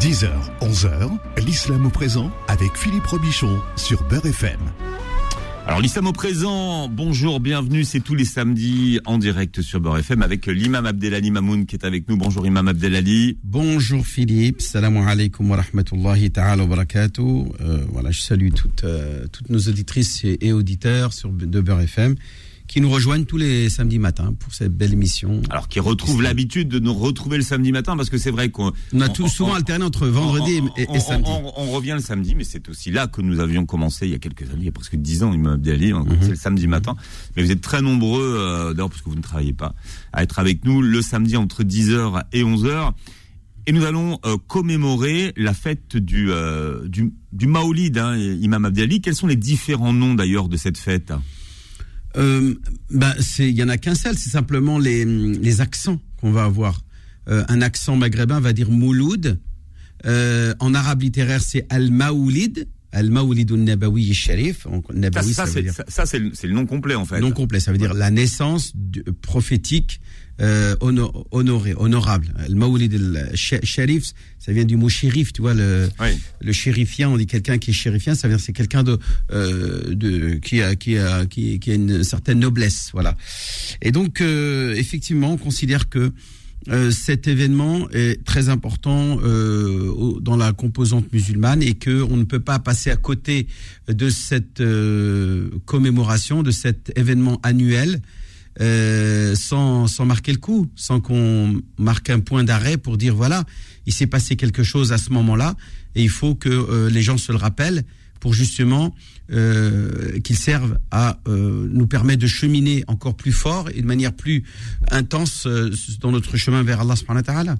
10h, 11h, l'islam au présent avec Philippe Robichon sur Beurre FM. Alors l'islam au présent, bonjour, bienvenue, c'est tous les samedis en direct sur Beurre FM avec l'imam Abdelali Mamoun qui est avec nous. Bonjour imam Abdelali. Bonjour Philippe, salam alaikum wa rahmatullahi ta'ala wa barakatuh. Euh, voilà, je salue toutes, euh, toutes nos auditrices et, et auditeurs sur, de Beurre FM qui nous rejoignent tous les samedis matins pour cette belle émission. Alors qui retrouvent l'habitude de nous retrouver le samedi matin parce que c'est vrai qu'on On a tout souvent alterné entre vendredi on- et, on- et samedi. On, on revient le samedi, mais c'est aussi là que nous avions commencé il y a quelques années, il y a presque dix ans, Imam Abdelali, on a commencé le samedi matin. Mais vous êtes très nombreux, euh, d'ailleurs parce que vous ne travaillez pas, à être avec nous le samedi entre 10h et 11h. Et nous allons euh, commémorer la fête du, euh, du, du Maolid, hein, Imam Abdelali. Quels sont les différents noms d'ailleurs de cette fête? Euh, bah, c'est, il y en a qu'un seul, c'est simplement les, les accents qu'on va avoir. Euh, un accent maghrébin va dire mouloud. Euh, en arabe littéraire, c'est al-maoulid. Al-maoulid nabawi sharif. Ça, Nabawi, ça, c'est le, nom complet en fait. nom complet. Ça veut dire la naissance du- prophétique euh, hono- honorée, honorable. Al-maoulid al-sharif, ça vient du mot shérif, tu vois, le, Oui. le shérifien, on dit quelqu'un qui est shérifien, ça dire c'est quelqu'un de, euh, de qui a qui a qui, qui a une certaine noblesse, voilà. Et donc euh, effectivement, on considère que euh, cet événement est très important euh, dans la composante musulmane et que on ne peut pas passer à côté de cette euh, commémoration, de cet événement annuel. Euh, sans, sans marquer le coup, sans qu'on marque un point d'arrêt pour dire voilà, il s'est passé quelque chose à ce moment-là et il faut que euh, les gens se le rappellent pour justement euh, qu'ils servent à nous permettre de cheminer encore plus fort et de manière plus intense dans notre chemin vers Allah.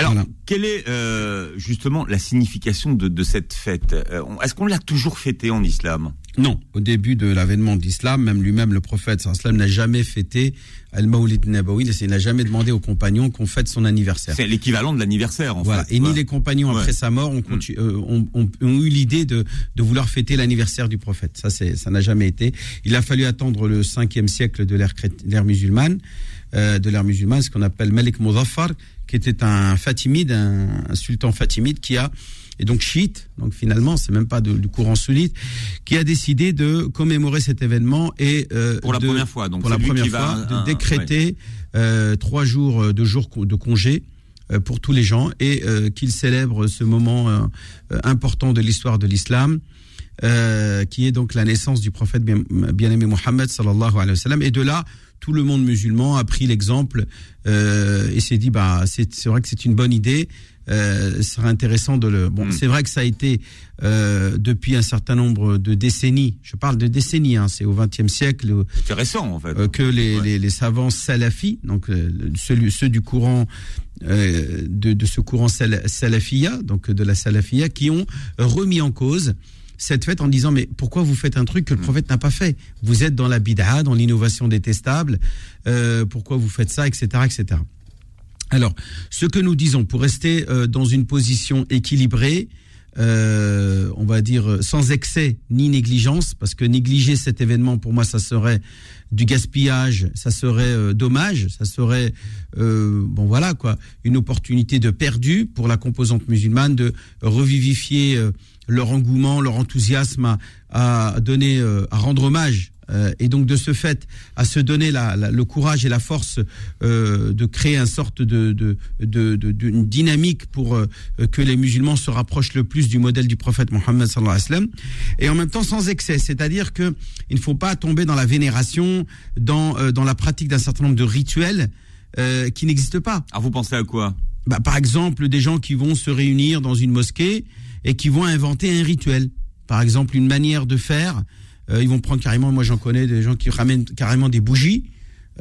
Alors, Voilà. quelle est euh, justement la signification de, de cette fête? Euh, Est-ce qu'on l'a toujours fêtée en islam? Non, au début de l'avènement de l'islam, même lui-même, le prophète sallam, n'a jamais fêté Al-Maoulid Nabawi, il n'a jamais demandé aux compagnons qu'on fête son anniversaire. C'est l'équivalent de l'anniversaire, en Voilà. fait. Et ni les compagnons Ouais. après sa mort ont, contu- euh, ont- ont- ont eu l'idée de, de vouloir fêter l'anniversaire du prophète. Ça, ça n'a jamais été. Il a fallu attendre le 5e siècle de l'ère musulmane, euh, de l'ère musulmane, ce qu'on appelle Malik Muzaffar, qui était un fatimide, un, un sultan fatimide qui a et donc chiite, donc finalement c'est même pas de- du courant sunnite, qui a décidé de commémorer cet événement et euh, Pour la de- première fois, donc pour la première va, fois de un- décréter euh, trois jours euh, de jours de congé euh, pour tous les gens et qu'ils célèbrent ce moment important de l'histoire de l'islam. qui est donc la naissance du prophète bien- bien-aimé Mohammed sallallahu alayhi wa sallam et de là tout le monde musulman a pris l'exemple euh, et s'est dit bah c'est c'est vrai que c'est une bonne idée euh, ce serait intéressant de le bon Mm. c'est vrai que ça a été euh, depuis un certain nombre de décennies je parle de décennies hein, c'est au XXe siècle où- C'est récent, en fait. euh, que les, Ouais. les, les savants salafis, donc euh, ceux, ceux du courant euh, de, de ce courant sal, salafia, donc de la salafia, qui ont remis en cause cette fête en disant mais pourquoi vous faites un truc que le prophète n'a pas fait? Vous êtes dans la bid'a, dans l'innovation détestable. euh, pourquoi vous faites ça, etc., etc. Alors, ce que nous disons pour rester euh, dans une position équilibrée, euh, on va dire sans excès ni négligence, parce que négliger cet événement pour moi ça serait du gaspillage, ça serait euh, dommage, ça serait euh, bon voilà quoi, une opportunité de perdu pour la composante musulmane de revivifier euh, leur engouement, leur enthousiasme à, à donner, euh, à rendre hommage euh, et donc de ce fait à se donner la, la- le courage et la force euh, de créer une sorte de, de, de, de- d'une dynamique pour euh, que les musulmans se rapprochent le plus du modèle du prophète Mohammed sallallahu alayhi wa sallam. Et en même temps sans excès, c'est-à-dire que il ne faut pas tomber dans la vénération, dans euh, dans la pratique d'un certain nombre de rituels euh, qui n'existent pas. Alors, vous pensez à quoi? Bah, par exemple, des gens qui vont se réunir dans une mosquée et qui vont inventer un rituel. Par exemple, une manière de faire. Euh, ils vont prendre carrément, moi j'en connais des gens qui ramènent carrément des bougies.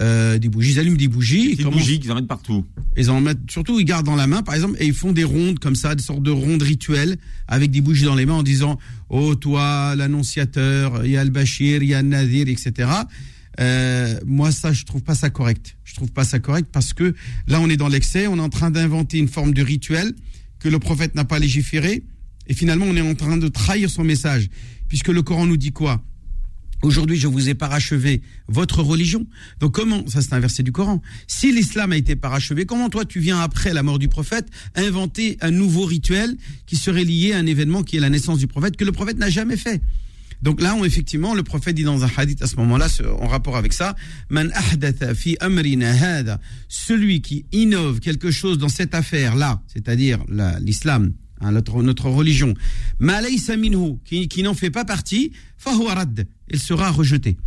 euh, des bougies, ils allument des bougies. Des bougies qu'ils en mettent partout. ils en mettent, surtout ils gardent dans la main, par exemple, et ils font des rondes comme ça, des sortes de rondes rituelles avec des bougies dans les mains en disant Oh toi, l'annonciateur, il y a le Bachir, il y a le Nadir, etc. Euh, moi, ça, je trouve pas ça correct. Je trouve pas ça correct parce que là, on est dans l'excès, on est en train d'inventer une forme de rituel que le prophète n'a pas légiféré, et finalement, on est en train de trahir son message, puisque le Coran nous dit quoi? Aujourd'hui, je vous ai parachevé votre religion. Donc comment, ça c'est un verset du Coran, si l'islam a été parachevé, comment toi tu viens après la mort du prophète inventer un nouveau rituel qui serait lié à un événement qui est la naissance du prophète que le prophète n'a jamais fait? Donc là, on, effectivement, le prophète dit dans un hadith à ce moment-là, en rapport avec ça, Man fi amrina celui qui innove quelque chose dans cette affaire-là, c'est-à-dire l'islam, hein, notre, notre, religion, qui, qui n'en fait pas partie, il sera rejeté.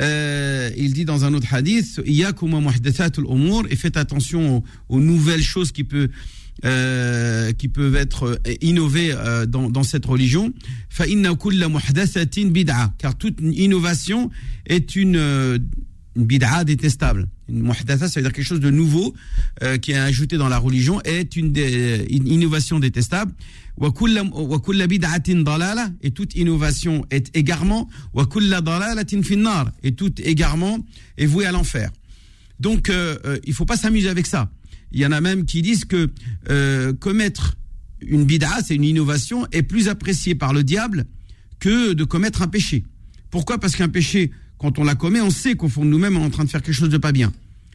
Euh, il dit dans un autre hadith, et faites attention aux, nouvelles choses qui peuvent euh, qui peuvent être euh, innovés euh, dans, dans, cette religion. Car toute innovation est une, une bid'a détestable. Une muhdatha, ça veut dire quelque chose de nouveau qui est ajouté dans la religion, est une, une innovation détestable. Et toute innovation est égarement. Et tout égarement est voué à l'enfer. Donc, il faut pas s'amuser avec ça. Il y en a même qui disent que euh, commettre une bid'a, c'est une innovation, est plus apprécié par le diable que de commettre un péché. Pourquoi? Parce qu'un péché, quand on la commet, on sait qu'au fond de nous-mêmes, on est en train de faire quelque chose de pas bien.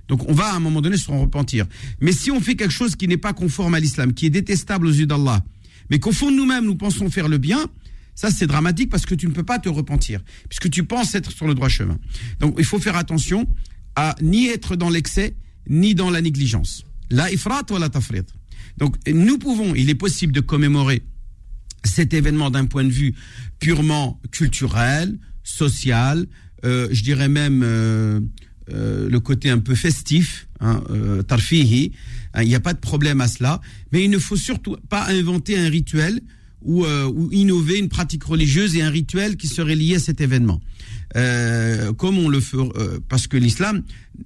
Donc on va à un moment donné se repentir. Mais si on fait quelque chose qui n'est pas conforme à l'islam, qui est détestable aux yeux d'Allah, mais qu'au fond de nous-mêmes, nous pensons faire le bien, ça c'est dramatique parce que tu ne peux pas te repentir, puisque tu penses être sur le droit chemin. Donc il faut faire attention à ni être dans l'excès, ni dans la négligence. La ifrat ou la tafrit. Donc nous pouvons, il est possible de commémorer cet événement d'un point de vue purement culturel, social, je dirais même euh, euh, le côté un peu festif, hein, tarfihi. Hein, il n'y a pas de problème à cela, mais il ne faut surtout pas inventer un rituel ou, ou innover une pratique religieuse et un rituel qui serait lié à cet événement. comme on le fait, parce que l'islam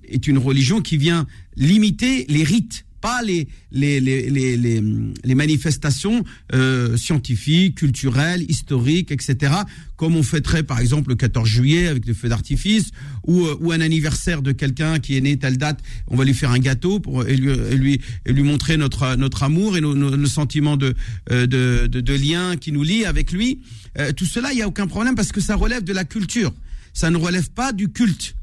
est une religion qui vient limiter les rites pas les, les, les, les, les manifestations euh, scientifiques, culturelles, historiques, etc., comme on fêterait par exemple le 14 juillet avec des feux d'artifice, ou, euh, ou un anniversaire de quelqu'un qui est né telle date, on va lui faire un gâteau pour, et, lui, lui, lui montrer notre, notre amour et nos, nos, sentiments de, euh, de, de, de, lien qui nous lie avec lui. tout cela, il n'y a aucun problème parce que ça relève de la culture. Ça ne relève pas du culte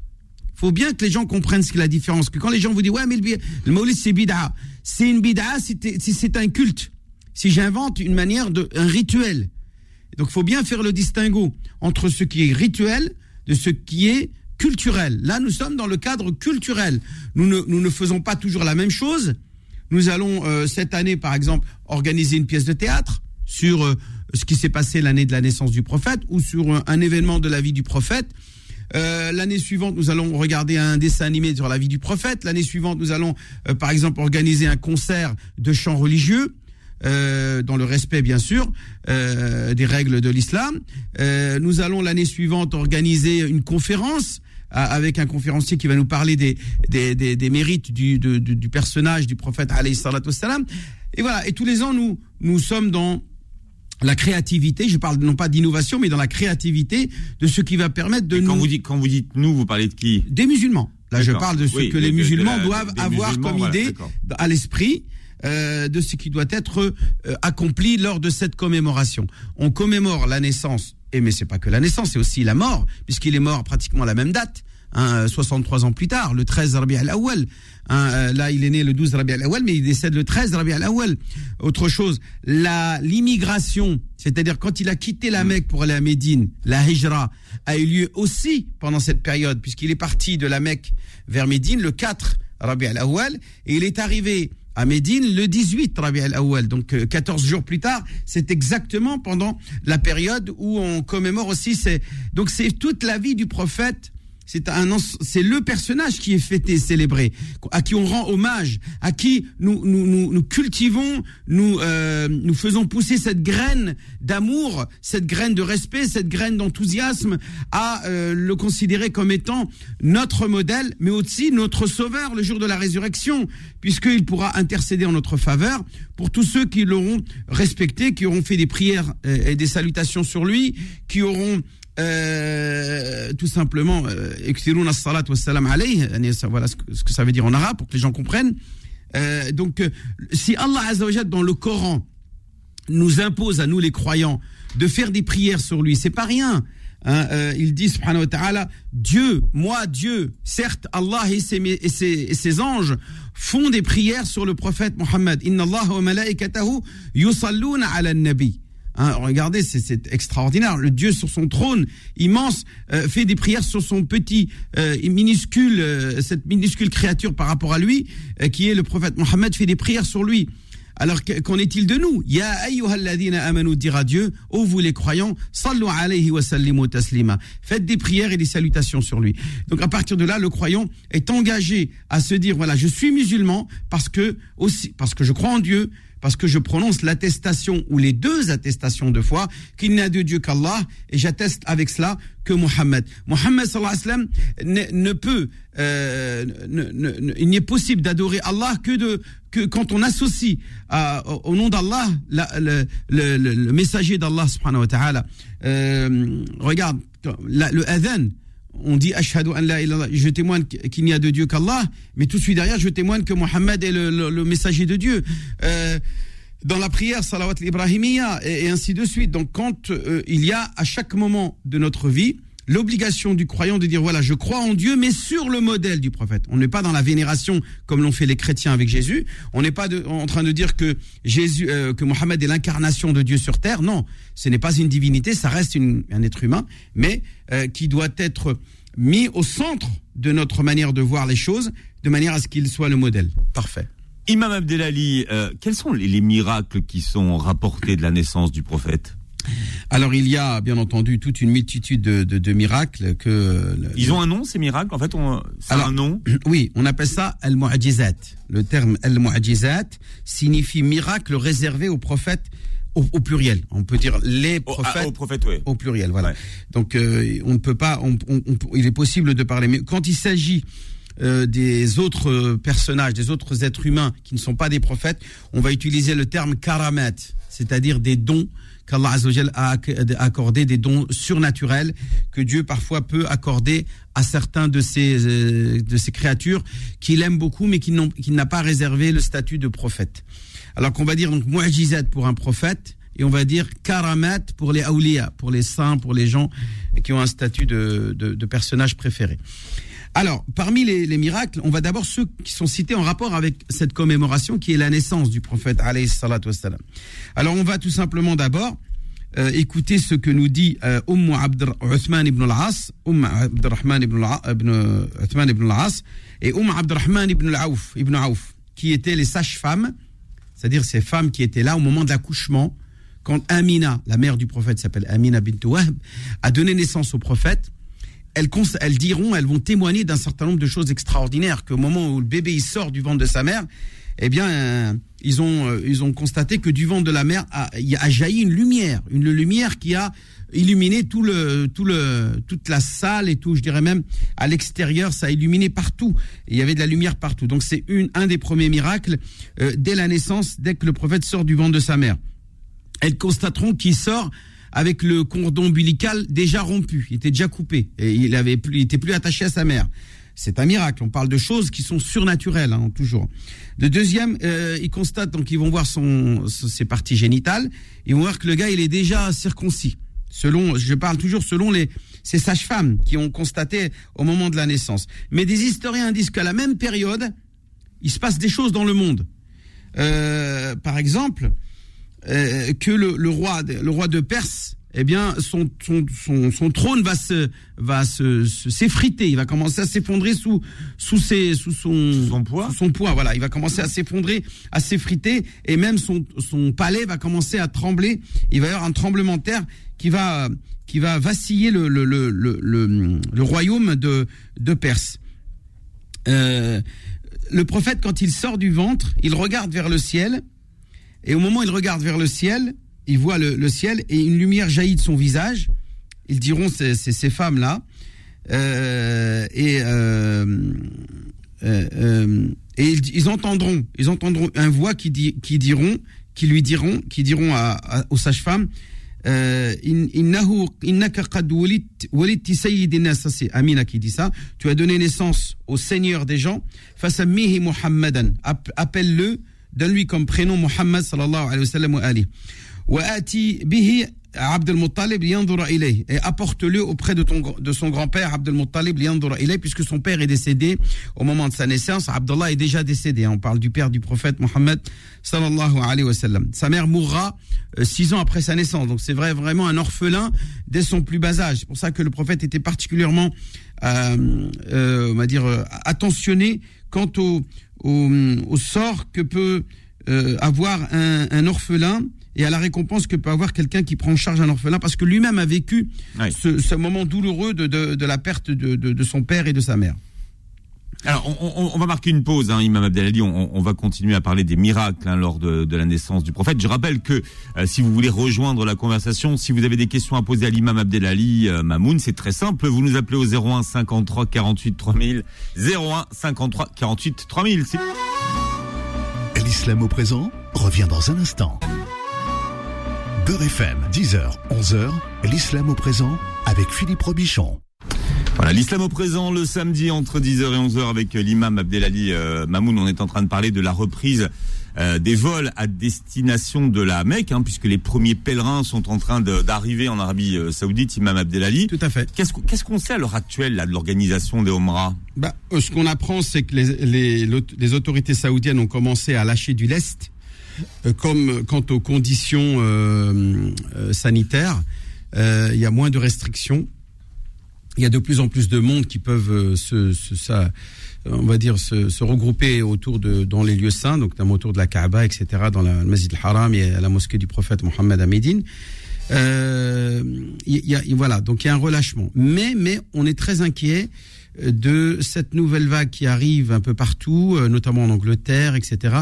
faut bien que les gens comprennent ce qu'est la différence. Que quand les gens vous disent, ouais, mais le, le c'est bid'a. C'est une bid'a c'est un culte. Si j'invente une manière de, un rituel. Donc, faut bien faire le distinguo entre ce qui est rituel de ce qui est culturel. Là, nous sommes dans le cadre culturel. Nous ne, nous ne faisons pas toujours la même chose. Nous allons, euh, cette année, par exemple, organiser une pièce de théâtre sur euh, ce qui s'est passé l'année de la naissance du prophète ou sur un événement de la vie du prophète. Euh, l'année suivante, nous allons regarder un dessin animé sur la vie du prophète. L'année suivante, nous allons, euh, par exemple, organiser un concert de chants religieux. Euh, dans le respect bien sûr des règles de l'islam. nous allons l'année suivante organiser une conférence avec un conférencier qui va nous parler des, des, des, des mérites du, du personnage du prophète Et voilà, et tous les ans nous nous sommes dans la créativité, je parle non pas d'innovation, mais dans la créativité de ce qui va permettre de Et nous... Quand vous dites, quand vous dites nous, vous parlez de qui? Des musulmans. Là, je parle de ce que les musulmans doivent avoir comme idée à l'esprit. Euh, de ce qui doit être euh, accompli lors de cette commémoration. On commémore la naissance, et mais c'est pas que la naissance, c'est aussi la mort, puisqu'il est mort pratiquement à la même date. 63 hein, ans plus tard, le 13 Rabi al-Awwal. Hein, euh, là, il est né le 12 Rabi al-Awwal, mais il décède le 13 Rabi al-Awwal. Autre chose, la l'immigration, c'est-à-dire quand il a quitté la Mecque pour aller à Médine, la hijra a eu lieu aussi pendant cette période, puisqu'il est parti de la Mecque vers Médine le 4 Rabi al-Awwal, et il est arrivé à Médine le 18 Rabi al-Awwal. Donc 14 euh, jours plus tard, c'est exactement pendant la période où on commémore aussi. Donc c'est toute la vie du prophète c'est un, c'est le personnage qui est fêté, célébré, à qui on rend hommage, à qui nous nous, nous, nous cultivons, nous euh, nous faisons pousser cette graine d'amour, cette graine de respect, cette graine d'enthousiasme, à euh, le considérer comme étant notre modèle, mais aussi notre sauveur le jour de la résurrection, puisqu'il pourra intercéder en notre faveur pour tous ceux qui l'auront respecté, qui auront fait des prières euh, et des salutations sur lui, qui auront euh, tout simplement, euh, voilà ce que, ça veut dire en arabe pour que les gens comprennent. Euh, donc, euh, si Allah Azzawajal dans le Coran nous impose à nous les croyants de faire des prières sur lui, c'est pas rien. Hein, il dit, subhanahu wa ta'ala, Dieu, moi, Dieu, certes, Allah et ses, et ses, et ses anges font des prières sur le prophète Mohammed. Inna Allah wa malaikatahu yusalluna ala nabi. Hein, regardez, c'est extraordinaire. Le Dieu sur son trône immense euh, fait des prières sur son petit euh, minuscule, euh, cette minuscule créature par rapport à lui, euh, qui est le prophète Mohammed, fait des prières sur lui. Alors qu'en est-il de nous? Ya ayyuhalladhina amanu dira Dieu, ô vous les croyants, sallu alayhi wa sallimu taslima. Faites des prières et des salutations sur lui. Donc à partir de là, le croyant est engagé à se dire voilà, je suis musulman parce que aussi parce que je crois en Dieu, parce que je prononce l'attestation ou les deux attestations de foi qu'il n'y a de Dieu qu'Allah et j'atteste avec cela que Mohammed. Mohammed sallallahu alayhi wa ne, peut, euh, ne, ne, il n'est possible d'adorer Allah que de que quand on associe à, au nom d'Allah le, le, le, messager d'Allah subhanahu wa ta'ala. Euh, regarde, le adhan, on dit ashhadu an la je témoigne qu'il n'y a de Dieu qu'Allah, mais tout de suite derrière je témoigne que Mohammed est le, messager de Dieu. Euh, dans la prière salawat l'ibrahimiyya et, et, ainsi de suite. Donc quand euh, il y a à chaque moment de notre vie l'obligation du croyant de dire voilà je crois en Dieu mais sur le modèle du prophète. On n'est pas dans la vénération comme l'ont fait les chrétiens avec Jésus. On n'est pas en train de dire que Jésus euh, que Mohammed est l'incarnation de Dieu sur terre. Non, ce n'est pas une divinité, ça reste un être humain, mais euh, qui doit être mis au centre de notre manière de voir les choses, de manière à ce qu'il soit le modèle. Parfait. Imam Abdelali, euh, quels sont les miracles qui sont rapportés de la naissance du prophète? Alors il y a bien entendu toute une multitude de, de, de miracles que ils ont un nom ces miracles? En fait on ça a un nom? oui on appelle ça al mu'jizat le terme al mu'jizat signifie miracle réservé aux prophètes au, au, pluriel. On peut dire les prophètes. Au, oui. Au pluriel, voilà. Ouais. Donc, euh, on ne peut pas. On, on, il est possible de parler. Mais quand il s'agit euh, des autres personnages, des autres êtres humains qui ne sont pas des prophètes, on va utiliser le terme karamat, c'est-à-dire des dons qu'Allah a accordé des dons surnaturels que Dieu parfois peut accorder à certains de ces, euh, de ces créatures qu'il aime beaucoup mais qui n'a pas réservé le statut de prophète. Alors qu'on va dire donc mu'jizat pour un prophète et on va dire karamat pour les awliya, pour les saints, pour les gens qui ont un statut de, de, de personnage préféré. Alors, parmi les, les, miracles, on va d'abord ceux qui sont cités en rapport avec cette commémoration qui est la naissance du prophète alayhi. Alors, on va tout simplement d'abord euh, écouter ce que nous dit euh, Umm Uthman ibn al-As, Umm Abdurrahman ibn, ibn al-As et Umm Abdurrahman ibn al-Aouf, ibn Aouf, qui étaient les sages-femmes, c'est-à-dire ces femmes qui étaient là au moment de l'accouchement, quand Amina, la mère du prophète s'appelle Amina bint Wahb, a donné naissance au prophète elles, elles diront, elles vont témoigner d'un certain nombre de choses extraordinaires, qu'au moment où le bébé il sort du ventre de sa mère, eh bien, euh, ils ont euh, ils ont constaté que du ventre de la mère a, a jailli une lumière, une lumière qui a illuminé tout le tout le toute la salle et tout, je dirais même à l'extérieur, ça a illuminé partout. il y avait de la lumière partout. Donc c'est une un des premiers miracles euh, dès la naissance, dès que le prophète sort du ventre de sa mère. Elles constateront qu'il sort avec le cordon ombilical déjà rompu, il était déjà coupé et il avait plus, plus attaché à sa mère. C'est un miracle. On parle de choses qui sont surnaturelles, hein, toujours. Le deuxième, euh, ils constatent donc ils vont voir son, ses parties génitales, ils vont voir que le gars il est déjà circoncis. Selon, je parle toujours selon les ces sages-femmes qui ont constaté au moment de la naissance. Mais des historiens disent qu'à la même période, il se passe des choses dans le monde. Euh, par exemple, euh, que le, le, roi, le roi de Perse, eh bien, son, son, son, son trône va se, va se, s'effriter. Il va commencer à s'effondrer sous, sous ses, sous son, sous son poids. Sous son poids, voilà. Il va commencer à s'effondrer, à s'effriter, et même son, son palais va commencer à trembler. Il va y avoir un tremblement de terre qui va, qui va vaciller le, le, le, le, le, le royaume de, de Perse. Euh, le prophète, quand il sort du ventre, il regarde vers le ciel et au moment où il regarde vers le ciel, il voit le, ciel et une lumière jaillit de son visage. Ils diront c'est ces femmes-là. Euh, et euh, euh, ils, entendront, ils entendront un voix qui, dit, qui diront, qui lui diront, qui diront aux sages-femmes. Tu as donné naissance au Seigneur des gens. Appelle-le Donne-lui comme prénom Muhammad sallallahu alayhi wa sallam wa ali. Wa ati bihi Muttalib. Et apporte-le auprès de, ton, son grand-père Abdel Muttalib ilay, puisque son père est décédé au moment de sa naissance. Abdullah est déjà décédé. Hein. On parle du père du prophète Mohammed sallallahu alayhi wa sallam. Sa mère mourra euh, six ans après sa naissance. Donc c'est vrai, vraiment un orphelin dès son plus bas âge. C'est pour ça que le prophète était particulièrement, euh, euh, on va dire, euh, attentionné quant au, au, au sort que peut euh, avoir un, un orphelin et à la récompense que peut avoir quelqu'un qui prend en charge un orphelin, parce que lui-même a vécu ce, ce moment douloureux de, de, de la perte de, de son père et de sa mère. Alors, on, on- on va marquer une pause, hein, Imam Abdelali. On, on va continuer à parler des miracles hein, lors de, de la naissance du prophète. Je rappelle que euh, si vous voulez rejoindre la conversation, si vous avez des questions à poser à l'imam Abdelali euh, Mamoun, c'est très simple. Vous nous appelez au 01 53 48 3000. 01 53 48 3000. C'est- L'islam au présent revient dans un instant. Beurre FM, 10h, 11h, l'islam au présent avec Philippe Robichon. Voilà, l'islam au présent le samedi entre 10h et 11h avec l'imam Abdelali euh, Mamoun. On est en train de parler de la reprise euh, des vols à destination de la Mecque, hein, puisque les premiers pèlerins sont en train d'arriver en Arabie euh, Saoudite, imam Abdelali. Tout à fait. Qu'est-ce qu'on sait à l'heure actuelle là, de l'organisation des Omra Bah, euh, ce qu'on apprend, c'est que les, les, autorités saoudiennes ont commencé à lâcher du lest, comme quant aux conditions sanitaires. Il y a moins de restrictions. Il y a de plus en plus de monde qui peuvent euh, se, se- ça, on va dire, se, se regrouper autour de dans les lieux saints, donc notamment autour de la Kaaba, etc., dans la Masjid al-Haram et à la mosquée du prophète Mohammed à Médine. Euh, il y a, voilà, donc il y a un relâchement. Mais, mais on est très inquiet euh, de cette nouvelle vague qui arrive un peu partout, euh, notamment en Angleterre, etc.,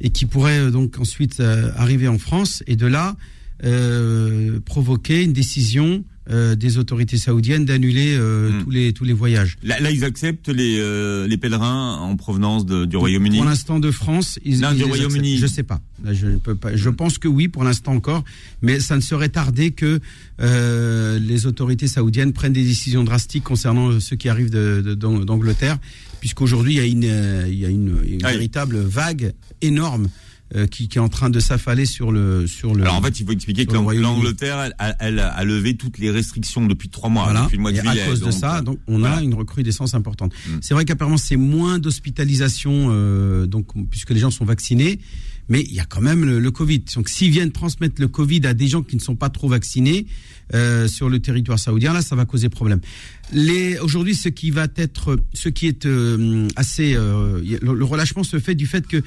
et qui pourrait euh, donc ensuite euh, arriver en France, et de là euh, provoquer une décision euh, des autorités saoudiennes d'annuler euh, Mm. tous les tous les voyages. là, là, ils acceptent les, euh, les pèlerins en provenance de- du Royaume-Uni. Pour l'instant de France, ils, Non, ils du Royaume-Uni. Je sais pas. Là, je ne peux pas. Je pense que oui pour l'instant encore, mais ça ne serait tardé que les autorités saoudiennes prennent des décisions drastiques concernant ceux qui arrivent de- de- d'Ang- d'Angleterre, puisqu'aujourd'hui il y a une il y a une, une Oui. véritable vague énorme euh, qui, qui est en train de s'affaler sur le sur le. Alors en fait, il faut expliquer que l'Angleterre, elle, a- elle a levé toutes les restrictions depuis trois mois, Voilà. depuis le mois de Et juillet. à cause de donc, ça, euh, donc on voilà. a une recrudescence importante. Mm. C'est vrai qu'apparemment c'est moins d'hospitalisation, euh, donc puisque les gens sont vaccinés, mais il y a quand même le, le Covid. Donc s'ils viennent transmettre le Covid à des gens qui ne sont pas trop vaccinés euh, sur le territoire saoudien, là ça va causer problème. Les aujourd'hui, ce qui va être, ce qui est assez, le relâchement se fait du fait que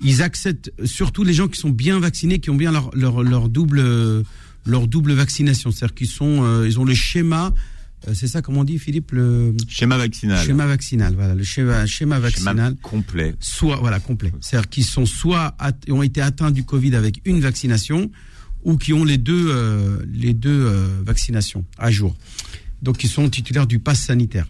ils acceptent surtout les gens qui sont bien vaccinés, qui ont bien leur leur, leur double leur double vaccination, c'est-à-dire qu'ils sont, euh, ils ont le schéma. euh, C'est ça, comment on dit, Philippe, le Schéma vaccinal. schéma vaccinal. Voilà, le schéma, schéma Schéma vaccinal, complet. soit voilà complet. C'est-à-dire qu'ils sont soit ont été atteints du Covid avec une vaccination, ou qui ont les deux euh, les deux vaccinations à jour. Donc, ils sont titulaires du pass sanitaire.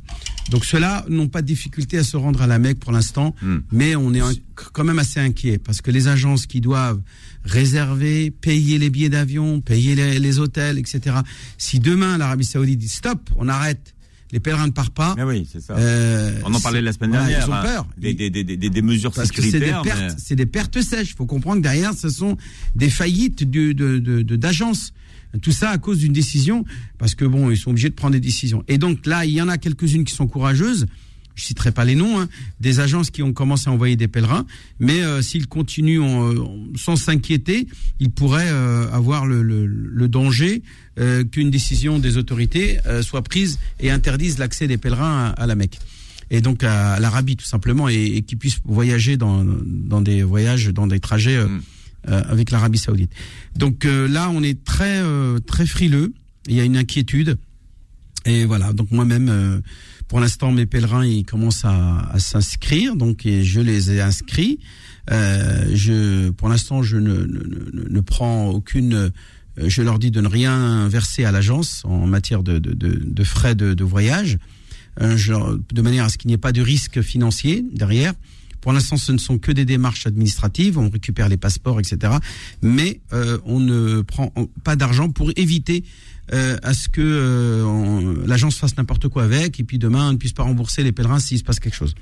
Donc, ceux-là n'ont pas de difficulté à se rendre à la Mecque pour l'instant, Hmm. mais on est quand même assez inquiet parce que les agences qui doivent réserver, payer les billets d'avion, payer les, les hôtels, etc. Si demain l'Arabie Saoudite dit stop, on arrête, les pèlerins ne partent pas. Ah oui, c'est ça. euh, On en parlait la semaine voilà, dernière. Ils ont hein, peur. Des, des, des, des, des mesures Parce que c'est des sécuritaires. mais- pertes, c'est des pertes sèches. Il faut comprendre que derrière, ce sont des faillites du- de, de, de- d'agences. Tout ça à cause d'une décision, parce que bon, ils sont obligés de prendre des décisions. Et donc là, il y en a quelques-unes qui sont courageuses. Je citerai pas les noms, hein, des agences qui ont commencé à envoyer des pèlerins, mais euh, s'ils continuent en- en- sans s'inquiéter, ils pourraient euh, avoir le, danger euh, qu'une décision des autorités euh, soit prise et interdise l'accès des pèlerins à, la Mecque et donc à l'Arabie tout simplement et, et qu'ils puissent voyager dans, des voyages, dans des trajets euh, Mm. euh, avec l'Arabie Saoudite. Donc euh, là, on est très euh, très frileux. Il y a une inquiétude et voilà. Donc moi-même, euh, pour l'instant, mes pèlerins ils commencent à, à s'inscrire, donc et je les ai inscrits. Euh, je, pour l'instant, je ne, ne, ne, prends aucune euh, je leur dis de ne rien verser à l'agence en matière de, de, de, frais de, voyage, euh, je de manière à ce qu'il n'y ait pas de risque financier derrière. Pour l'instant, ce ne sont que des démarches administratives, on récupère les passeports, etc. Mais euh, on ne prend en- pas d'argent pour éviter euh, à ce que euh, l'agence fasse n'importe quoi avec, et puis demain on ne puisse pas rembourser les pèlerins s'il se passe quelque chose.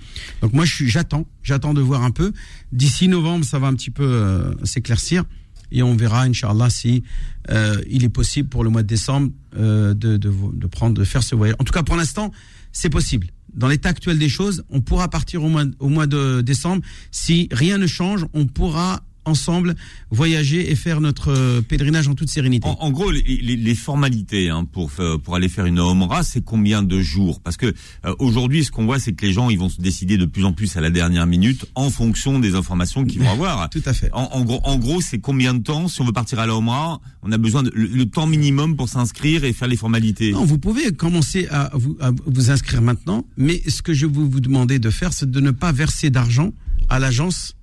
Donc moi, j'attends, j'attends de voir un peu. D'ici novembre, ça va un petit peu euh, s'éclaircir. et on verra, Inch'Allah, si euh, il est possible pour le mois de décembre euh, de, de, de, prendre, de faire ce voyage. En tout cas, pour l'instant, c'est possible. Dans l'état actuel des choses, on pourra partir au mois, au mois de décembre. Si rien ne change, on pourra ensemble voyager et faire notre euh, pèlerinage en toute sérénité. En, gros, les, les, formalités hein, pour pour aller faire une Omra, c'est combien de jours? Parce que euh, aujourd'hui, ce qu'on voit, c'est que les gens ils vont se décider de plus en plus à la dernière minute en fonction des informations qu'ils vont avoir. Tout à fait. En, en gros, en gros, c'est combien de temps si on veut partir à la Omra On a besoin de le, temps minimum pour s'inscrire et faire les formalités? Non, vous pouvez commencer à vous, à vous inscrire maintenant, mais ce que je veux vous demander de faire, c'est de ne pas verser d'argent à l'agence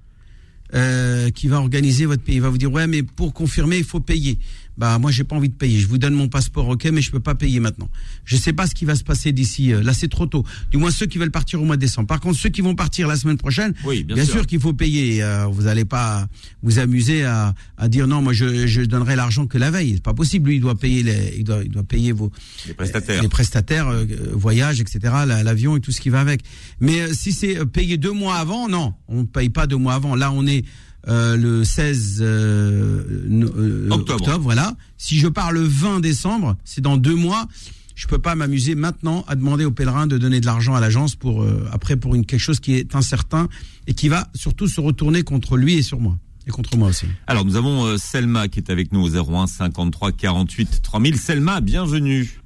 euh, qui va organiser votre pays. Il va vous dire ouais, mais pour confirmer, il faut payer bah moi j'ai pas envie de payer. Je vous donne mon passeport, ok, mais je peux pas payer maintenant. Je sais pas ce qui va se passer d'ici. Euh, là c'est trop tôt. Du moins ceux qui veulent partir au mois de décembre. Par contre ceux qui vont partir la semaine prochaine, oui, bien, sûr, qu'il faut payer. Euh, vous allez pas vous amuser à, à dire non, moi je, je donnerai l'argent que la veille. C'est pas possible. Lui il doit payer les, il doit, il doit payer vos les prestataires, les prestataires, euh, voyages, etc. L'avion et tout ce qui va avec. Mais si c'est payé deux mois avant, non, on ne paye pas deux mois avant. Là on est euh, le 16 euh, euh, octobre. Voilà. Si je pars le 20 décembre, c'est dans deux mois. Je peux pas m'amuser maintenant à demander aux pèlerins de donner de l'argent à l'agence pour après pour une quelque chose qui est incertain et qui va surtout se retourner contre lui et sur moi et contre moi aussi. Alors nous avons Selma qui est avec nous au 01 53 48 3000. Selma, bienvenue.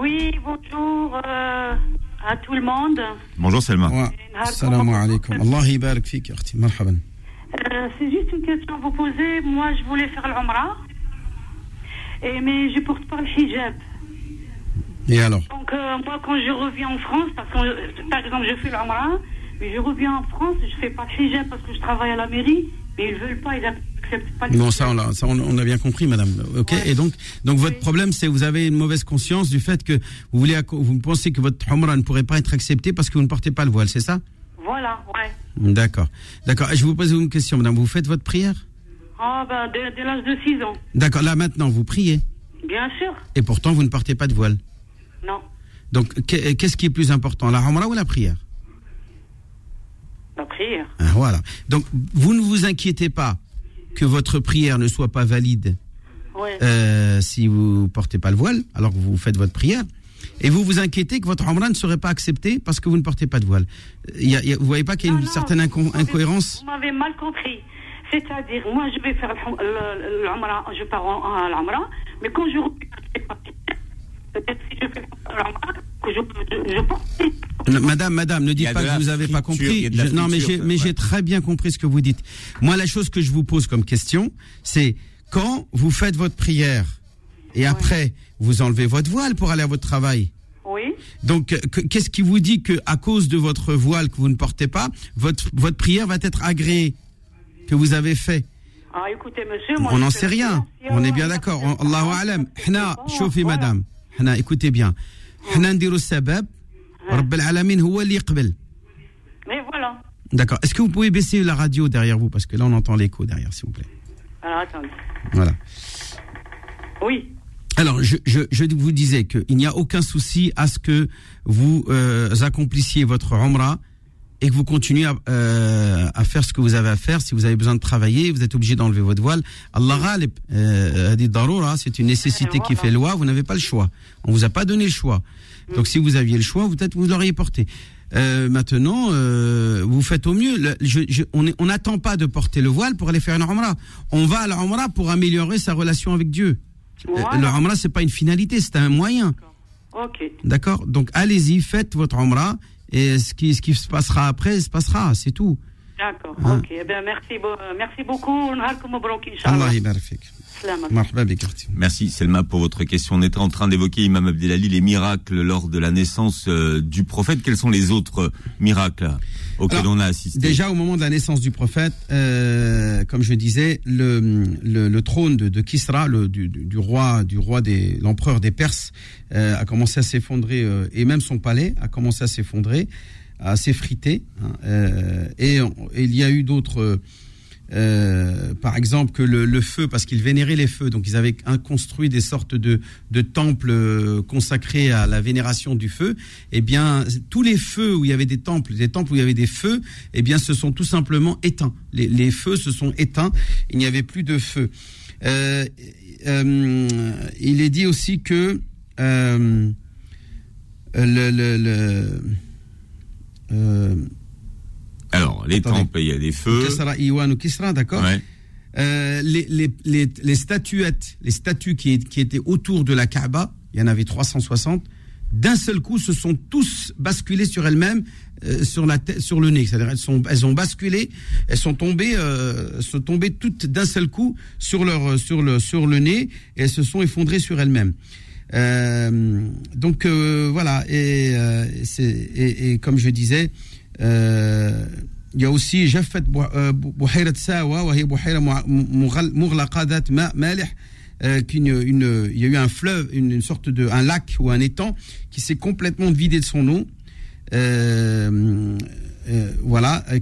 Oui, bonjour à tout le monde. Bonjour Selma. Salam alaikum. Allah yibarak fik, marhaban. Euh, c'est juste une question à vous poser. Moi, je voulais faire l'Umrah, et, mais je porte pas le hijab. Et alors Donc, euh, moi, quand je reviens en France, parce que, par exemple, je fais l'Umrah, mais je reviens en France, je fais pas le hijab parce que je travaille à la mairie, mais ils veulent pas, ils acceptent pas le Bon, ça, on a, ça, on, a bien compris, madame. Ok. Et donc, donc votre problème, c'est que vous avez une mauvaise conscience du fait que vous voulez, vous pensez que votre Umrah ne pourrait pas être acceptée parce que vous ne portez pas le voile, c'est ça? Voilà, ouais. D'accord. D'accord. Je vous pose une question, madame. Vous faites votre prière? Ah, ben, dès, l'âge de 6 ans. D'accord. Là, maintenant, vous priez? Bien sûr. Et pourtant, vous ne portez pas de voile? Non. Donc, qu'est-ce qui est plus important, la Ramra ou la prière? La prière. Ah, voilà. Donc, vous ne vous inquiétez pas que votre prière ne soit pas valide? Ouais. euh, si vous portez pas le voile, alors que vous faites votre prière et vous vous inquiétez que votre Umrah ne serait pas accepté parce que vous ne portez pas de voile. Il y a, vous voyez pas qu'il y a une certaine incohérence Vous m'avez mal compris. C'est-à-dire, moi, je vais faire l'Umrah, je pars à l'Umrah, mais quand je peut-être si je fais que je, je, porte... Madame, madame, ne dites pas que vous n'avez pas compris. non, mais j'ai, mais j'ai très bien compris ce que vous dites. Moi, la chose que je vous pose comme question, c'est quand vous faites votre prière et après vous enlevez votre voile pour aller à votre travail. Oui. Donc, qu'est-ce qui vous dit que à cause de votre voile que vous ne portez pas, votre votre prière va être agréée que vous avez fait? Ah, écoutez, monsieur, on n'en sait rien. On est bien d'accord. Allahu alam. Hna, chauffez madame. Hna, écoutez bien. Hna ndiru sabab. Rabb al-alamin huwa li Mais voilà. D'accord. Est-ce que vous pouvez baisser la radio derrière vous? Parce que là on entend l'écho derrière, s'il vous plaît. Alors attendez. Voilà. Oui. Alors, je, je, je, vous disais qu'il n'y a aucun souci à ce que vous euh, accomplissiez votre Umrah et que vous continuez à, euh, à, faire ce que vous avez à faire. Si vous avez besoin de travailler, vous êtes obligé d'enlever votre voile. Allah euh, dit c'est une nécessité qui fait loi. Vous n'avez pas le choix. On vous a pas donné le choix. Donc, si vous aviez le choix, peut-être vous l'auriez porté. Euh, maintenant, euh, vous faites au mieux. je, je, on n'attend pas de porter le voile pour aller faire une Umrah. On va à la Umrah pour améliorer sa relation avec Dieu. Le Umrah, c'est pas une finalité, c'est un moyen. Ok. D'accord Donc allez-y, faites votre Umrah et ce qui, ce qui se passera après, se passera, c'est tout. D'accord, hein? ok. Eh bien, merci, merci beaucoup. Allah Merci Selma pour votre question. On était en train d'évoquer Imam Abdelali les miracles lors de la naissance euh, du prophète. Quels sont les autres euh, miracles auxquels on a assisté Déjà au moment de la naissance du prophète, euh, comme je disais, le, le, trône de, de Kisra, le, du, du, roi, du roi des l'empereur des Perses, a commencé à s'effondrer et même son palais a commencé à s'effondrer, à s'effriter. Hein, et, et, il y a eu d'autres euh, par exemple, que le, feu, parce qu'ils vénéraient les feux, donc ils avaient construit des sortes de, temples euh, consacrés à la vénération du feu. Eh bien, tous les feux où il y avait des temples, des temples où il y avait des feux, eh bien, se sont tout simplement éteints. Les, feux se sont éteints. Il n'y avait plus de feu. Euh, il est dit aussi que le, alors, les temples, il y a des feux. Kisra, d'accord euh, les, les, les, les, statuettes, les statues qui, qui, étaient autour de la Kaaba, il y en avait 360, d'un seul coup se sont tous basculées sur elles-mêmes, euh, sur, la sur le nez. C'est-à-dire elles, sont, elles ont basculé, elles sont tombées, euh, sont tombées toutes d'un seul coup sur, leur, sur, le, sur le nez et elles se sont effondrées sur elles-mêmes. Euh, donc euh, voilà, et, euh, et, et, comme je disais, euh, euh, il y a aussi Jafet euh, Sawa, euh, il y a eu un fleuve, une, une, sorte de un lac ou un étang qui s'est complètement vidé de son eau.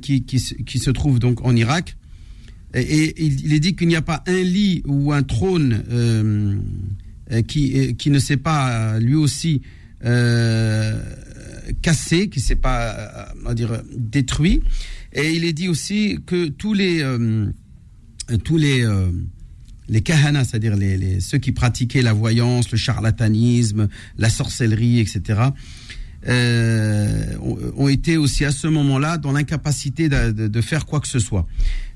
Qui, se trouve donc en Irak. Et, il, est dit qu'il n'y a pas un lit ou un trône qui ne s'est pas lui aussi euh, cassé, qui s'est pas, euh, dire, détruit. Et il est dit aussi que tous les, euh, tous les, euh, les kahana, c'est-à-dire les, ceux qui pratiquaient la voyance, le charlatanisme, la sorcellerie, etc., ont, été aussi à ce moment-là dans l'incapacité de, faire quoi que ce soit.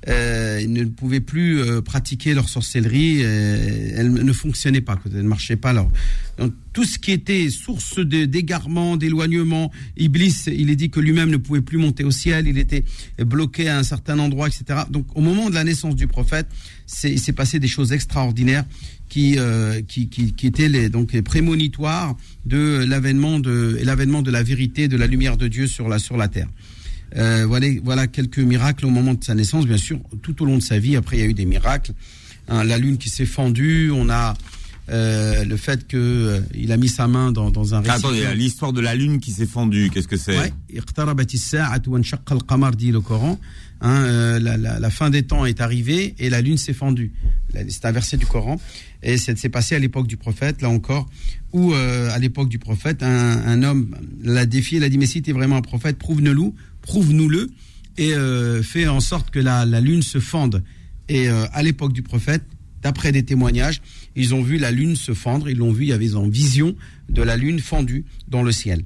Euh, ils ne pouvaient plus euh, pratiquer leur sorcellerie, euh, elle ne fonctionnait pas, elle ne marchait pas. Alors, donc, tout ce qui était source d'égarement, d'éloignement, Iblis, il est dit que lui-même ne pouvait plus monter au ciel, il était bloqué à un certain endroit, etc. Donc, au moment de la naissance du prophète, il s'est passé des choses extraordinaires qui, euh, qui, qui, qui, étaient les, donc prémonitoires de l'avènement de, l'avènement de la vérité, de la lumière de Dieu sur la, sur la terre. Euh, voilà, voilà quelques miracles au moment de sa naissance, bien sûr, tout au long de sa vie. Après, il y a eu des miracles. Hein, la lune qui s'est fendue, on a euh, le fait que euh, il a mis sa main dans, dans un récipient. Attendez, l'histoire de la lune qui s'est fendue, qu'est-ce que c'est? Ouais. dit le Coran. Hein, euh, la, la, la, fin des temps est arrivée et la lune s'est fendue. C'est un verset du Coran. Et c'est passé à l'époque du prophète, là encore, où à l'époque du prophète, un, un homme l'a défié, il a dit, mais si tu es vraiment un prophète, prouve-nous-le, prouve-nous-le, et euh, fais en sorte que la, la lune se fende. Et euh, à l'époque du prophète, d'après des témoignages, ils ont vu la lune se fendre, ils l'ont vu, il y avait en vision de la lune fendue dans le ciel.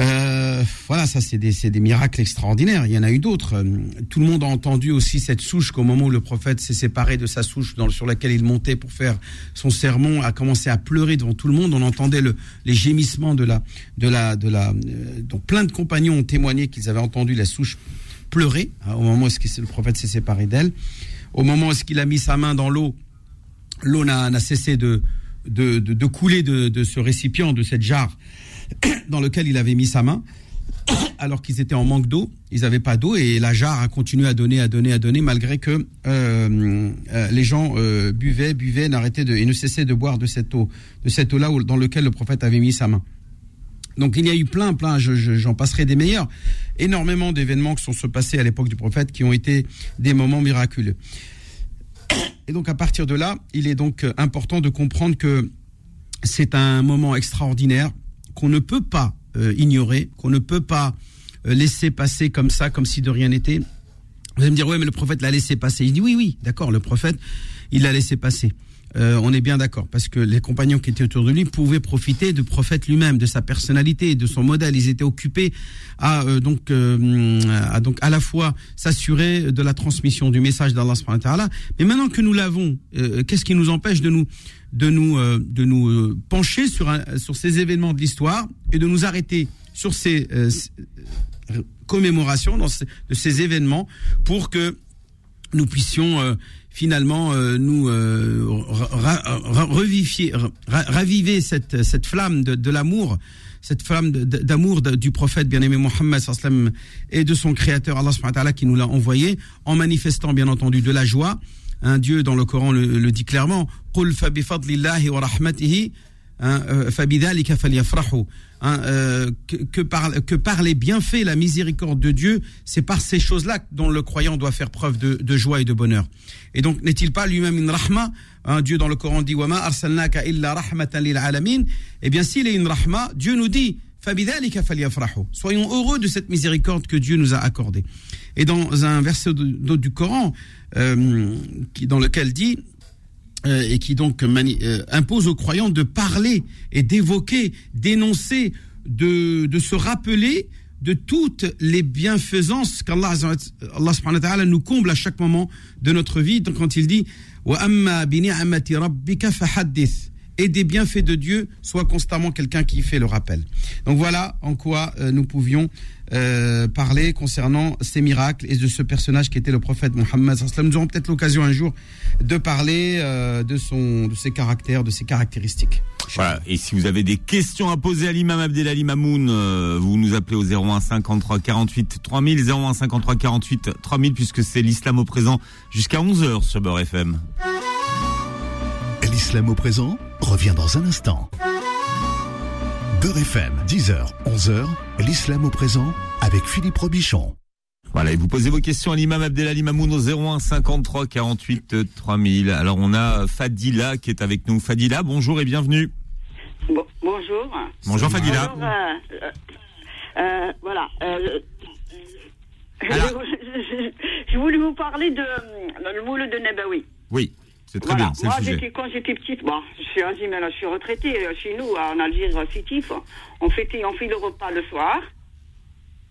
Euh, voilà, ça c'est des, des, miracles extraordinaires. Il y en a eu d'autres. Euh, tout le monde a entendu aussi cette souche qu'au moment où le prophète s'est séparé de sa souche dans, sur laquelle il montait pour faire son sermon, a commencé à pleurer devant tout le monde. On entendait le, les gémissements de la, de la, de la. Euh, donc plein de compagnons ont témoigné qu'ils avaient entendu la souche pleurer hein, au moment où le prophète s'est séparé d'elle. Au moment où il a mis sa main dans l'eau, l'eau n'a cessé de, de, de, de couler de, de ce récipient, de cette jarre dans lequel il avait mis sa main, alors qu'ils étaient en manque d'eau, ils n'avaient pas d'eau et la jarre a continué à donner, à donner, à donner, malgré que euh, euh, les gens euh, buvaient, buvaient, n'arrêtaient de, et ne cessaient de boire de cette eau, de cette eau-là dans lequel le prophète avait mis sa main. Donc il y a eu plein, plein, j'en passerai des meilleurs, énormément d'événements qui sont se passés à l'époque du prophète qui ont été des moments miraculeux. Et donc à partir de là, il est donc important de comprendre que c'est un moment extraordinaire qu'on ne peut pas euh, ignorer, qu'on ne peut pas euh, laisser passer comme ça, comme si de rien n'était. Vous allez me dire, ouais, mais le prophète l'a laissé passer. Il dit, oui, oui, d'accord, le prophète, il l'a laissé passer. Euh, on est bien d'accord, parce que les compagnons qui étaient autour de lui pouvaient profiter du prophète lui-même, de sa personnalité, de son modèle. Ils étaient occupés à donc à donc à la fois s'assurer de la transmission du message d'Allah Mais maintenant que nous l'avons, qu'est-ce qui nous empêche de nous de nous, euh, de nous euh, pencher sur, un, sur ces événements de l'histoire et de nous arrêter sur ces euh, commémorations de ces événements pour que nous puissions finalement euh, nous euh, ra, ra, revifier, ra, raviver cette, cette flamme de, de l'amour, cette flamme d'amour du prophète bien-aimé Mohammed et de son créateur Allah qui nous l'a envoyé en manifestant bien entendu de la joie. Un Dieu dans le Coran le, le dit clairement «» Hein euh, hein, euh, que, que, par, que par les bienfaits, la miséricorde de Dieu, c'est par ces choses-là dont le croyant doit faire preuve de, joie et de bonheur. Et donc, n'est-il pas lui-même une rahma hein, Dieu dans le Coran dit Wama arsalnaka illa rahmatan lil alamin. Eh bien, s'il est une rahma, Dieu nous dit Soyons heureux de cette miséricorde que Dieu nous a accordée. Et dans un verset du Coran, euh, qui, dans lequel dit euh, et qui donc euh, impose aux croyants de parler et d'évoquer, d'énoncer, de, de se rappeler de toutes les bienfaisances qu'Allah Allah nous comble à chaque moment de notre vie. Donc quand il dit et des bienfaits de Dieu, soit constamment quelqu'un qui fait le rappel. Donc voilà en quoi euh, nous pouvions euh, parler concernant ces miracles et de ce personnage qui était le prophète Mohammed. Nous aurons peut-être l'occasion un jour de parler euh, de son, de ses caractères, de ses caractéristiques. Voilà. Et si vous avez des questions à poser à l'imam Abdelali Mamoun, euh, vous nous appelez au 01 53 48 3000, 01 53 48 3000, puisque c'est l'islam au présent jusqu'à 11h sur Beurre FM. L'islam au présent revient dans un instant. Beurre FM, 10h, 11h, l'islam au présent avec Philippe Robichon. Voilà, et vous posez vos questions à l'imam Abdelali Mamoun au 01 53 48 3000. Alors on a Fadila qui est avec nous. Fadila, bonjour et bienvenue. Bon- bonjour. Bonjour Fadila. Alors, euh, euh, euh, voilà. euh, je, je voulais vous parler de euh, le moule de Nabawi. Oui, c'est très Voilà. bien, c'est Moi, le sujet. j'étais, quand j'étais petite, bon, je suis âgée, mais là, je suis retraitée. euh, Chez nous, en Algérie, à Sétif, on, fêtait, on fait le repas le soir.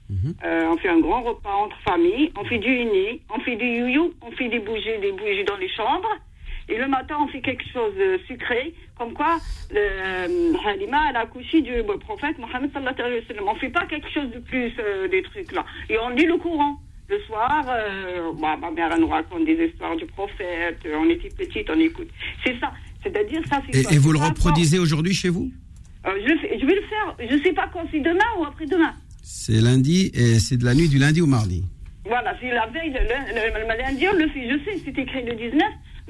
Mhm. Euh, on fait un grand repas entre familles. On fait du uni, on fait du youyou, on fait des bougies, des bougies dans les chambres. Et le matin, on fait quelque chose de sucré, comme quoi le, euh, Halima, elle a accouché du prophète Mohammed sallallahu alayhi wa sallam. On fait pas quelque chose de plus euh, des trucs là. Et on lit le Coran. Le soir, euh, bah, ma mère elle nous raconte des histoires du prophète. Euh, On était petite, on écoute. C'est ça. C'est-à-dire ça, c'est Et, et vous le reproduisez aujourd'hui chez vous? Euh, je, je vais le faire. Je sais pas quand, c'est demain ou après-demain. C'est lundi et c'est de la nuit du lundi au mardi. Voilà, c'est la veille, le, le, le lundi, on le fait. Je sais, c'est écrit le 19,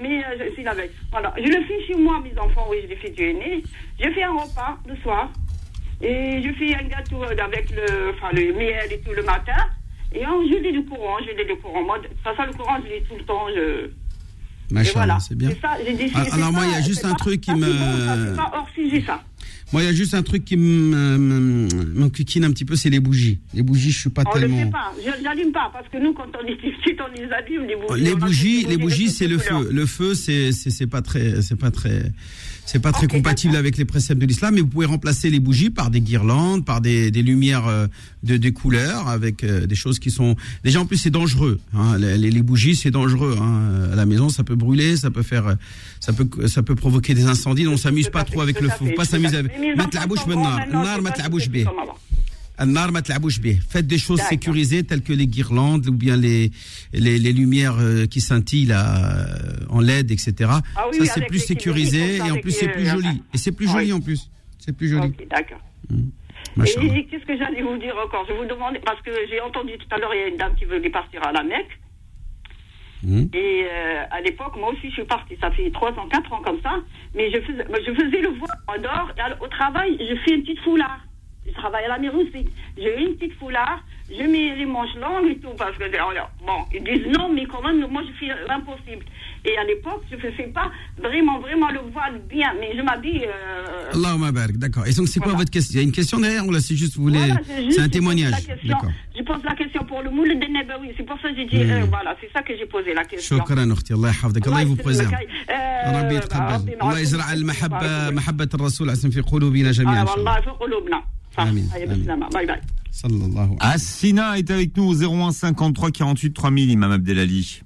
mais euh, c'est la veille. Voilà, je le fais chez moi, mes enfants, oui, je les fais du aîné. Je fais un repas le soir, et je fais un gâteau avec le, enfin, le miel et tout le matin. Et on, je lis le courant, je lis le courant. Moi, de toute façon, le courant, je lis tout le temps. Je... Machallah, voilà. c'est bien. ça, j'ai dit, Ah, c'est alors moi, il y a juste un truc qui me-. Moi, il y a juste un truc qui me- me- m'enquiquine un petit peu, c'est les bougies. Les bougies, je suis pas On le tellement. fait pas. Je n'allume pas, parce que nous, quand on est petite, on les allume, les bougies. Les bougies, les bougies, c'est le feu. Le feu, c'est c'est c'est pas très, c'est pas très, c'est pas très compatible avec les préceptes de l'islam, mais vous pouvez remplacer les bougies par des guirlandes, par des, des lumières euh, de des couleurs, avec euh, des choses qui sont. Déjà en plus c'est dangereux. Hein. Les, les, bougies c'est dangereux. Hein. À la maison ça peut brûler, ça peut faire, euh, ça peut, ça peut provoquer des incendies. On s'amuse pas trop avec le feu. Pas s'amuser avec. Mettre la bouche maintenant. Mettre la bouche pas تلعبوش tout به. comme avant. النار ما تلعبوش به. Faites des choses D'accord. sécurisées telles que les guirlandes ou bien les les, les lumières euh, qui scintillent là, euh, en LED, etc. Ah oui, ça oui, c'est avec plus les sécurisé kibouris, et comme ça, en avec plus c'est les- plus joli. Et c'est plus Ah joli oui. en plus. C'est plus joli. Ok, d'accord. Machallah. Et qu'est-ce que j'allais vous dire encore Je vous demandais, parce que j'ai entendu tout à l'heure, il y a une dame qui voulait partir à la Mecque. Mhm. Et euh, à l'époque, moi aussi, je suis partie. Ça fait 3 ans, 4 ans comme ça. Mais je faisais, moi, je faisais le voile en dehors. Et à- au travail, je fais une petite foulard. Je travaille à la mairie aussi. J'ai une petite foulard. Je mets les manches longues et tout. Parce que, alors, bon, ils disent non, mais quand même, moi, je fais l'impossible. Et à l'époque, je ne faisais pas vraiment, vraiment le voile bien. Mais je m'habille. Euh, Allahumma barik. D'accord. Et donc c'est quoi Voilà. votre question Il y a une question derrière ou là c'est juste vous voulez Voilà, c'est juste- C'est un je pose témoignage. la question. D'accord. Je pose la question pour le moule de Nabawi. C'est pour ça que j'ai dit, Mhm. euh, voilà, c'est ça que j'ai posé la question. شكرا اختي الله يحفظك الله الله يبو يسلمك. préserve آه، ربي ربي يتقبل الله معكم. يزرع المحبه بارك محبه الرسول عسن في قلوبنا جميعا آه إن شاء الله. والله في قلوبنا ah, Amin. Ah, bye bye. Assina est avec nous au 01 53 48 3000, Imam Abdelali.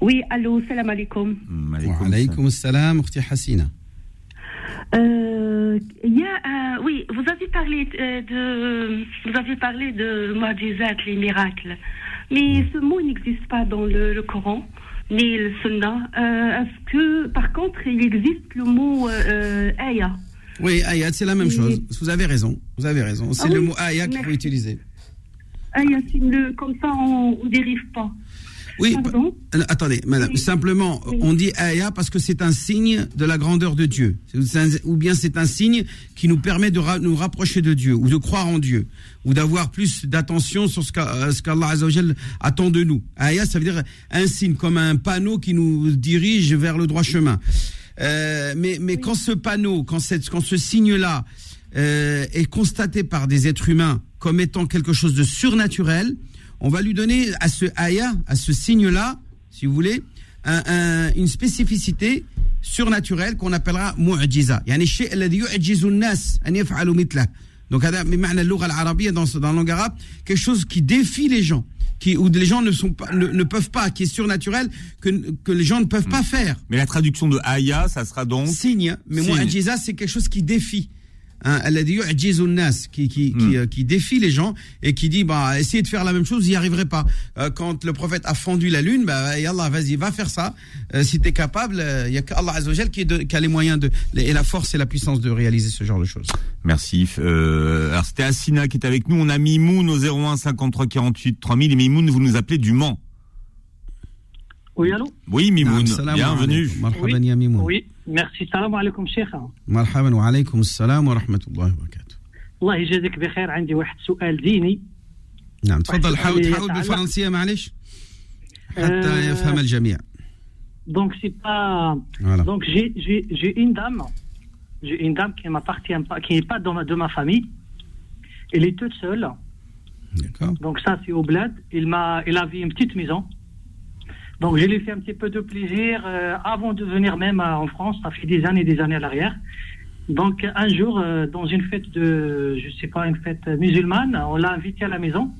Oui, allô, salam alaikum. Hmm, wa alaikum salam, Urti Hassina. Euh, y a, euh, oui, vous avez parlé euh, de, vous avez parlé de Mu'jizat, les miracles. Mais hmm. ce mot n'existe pas dans le, le, Coran ni le Sunna. Euh, est-ce que, par contre, il existe le mot euh, aya? Oui, ayat, c'est la même chose. Vous avez raison. Vous avez raison. C'est Ah le oui, mot ayat qu'il faut utiliser. C'est le- comme ça, on ne dérive pas. Oui, Pardon euh, attendez, madame. Oui. Simplement, Oui. on dit aya parce que c'est un signe de la grandeur de Dieu. C'est un- ou bien c'est un signe qui nous permet de ra- nous rapprocher de Dieu, ou de croire en Dieu, ou d'avoir plus d'attention sur ce euh, qu'Allah Jal attend de nous. Aya, ça veut dire un signe, comme un panneau qui nous dirige vers le droit chemin. Euh, mais mais quand ce panneau, quand, cette, quand ce signe-là euh, est constaté par des êtres humains comme étant quelque chose de surnaturel, on va lui donner à ce aya, à ce signe-là, si vous voulez, une spécificité surnaturelle qu'on appellera mu'jiza. Yani donc, dans la langue arabe, quelque chose qui défie les gens. Qui, où les gens ne, sont pas, ne, peuvent pas, qui est surnaturel, que, que les gens ne peuvent pas hmm. faire. Mais la traduction de Aya, ça sera donc. Signe. Mais Signe. moi, Ajiza, c'est quelque chose qui défie. Hein, qui, qui, mm. qui, euh, qui, défie les gens et qui dit bah essayez de faire la même chose, vous n'y arriverez pas. Euh, quand le prophète a fendu la lune, bah yallah, vas-y, va faire ça. Euh, si tu es capable, il euh, n'y a qu'Allah Azzawajal qui, a les moyens de, et la force et la puissance de réaliser ce genre de choses. Merci. alors c'était Assina qui est avec nous. On a Mimoun au 01 53 48 3000. Et Mimoun, vous nous appelez du Mans. Oui, allô? Oui, Mimoun. Ah, Bienvenue. Oui. merci. Salam alaikum, Cheikh. مرحبا وعليكم السلام ورحمة الله وبركاته. الله يجازيك بخير عندي واحد سؤال ديني نعم تفضل واحد حاول سؤال تحاول يتعلق- بالفرنسية معلش حتى آه، يفهم الجميع. Donc, c'est pas. Voilà. Donc, j'ai- j'ai j'ai une dame. J'ai une dame qui ne m'appartient pas, qui n'est pas dans ma- de ma famille. Elle est toute seule. D'accord. Donc, ça, c'est au bled. Il m'a, il avait une petite maison. Donc, je lui ai fait un petit peu de plaisir euh, avant de venir même euh, en France. Ça fait des années et des années à l'arrière. Donc, un jour, euh, dans une fête de, je sais pas, une fête musulmane, on l'a invité à la maison.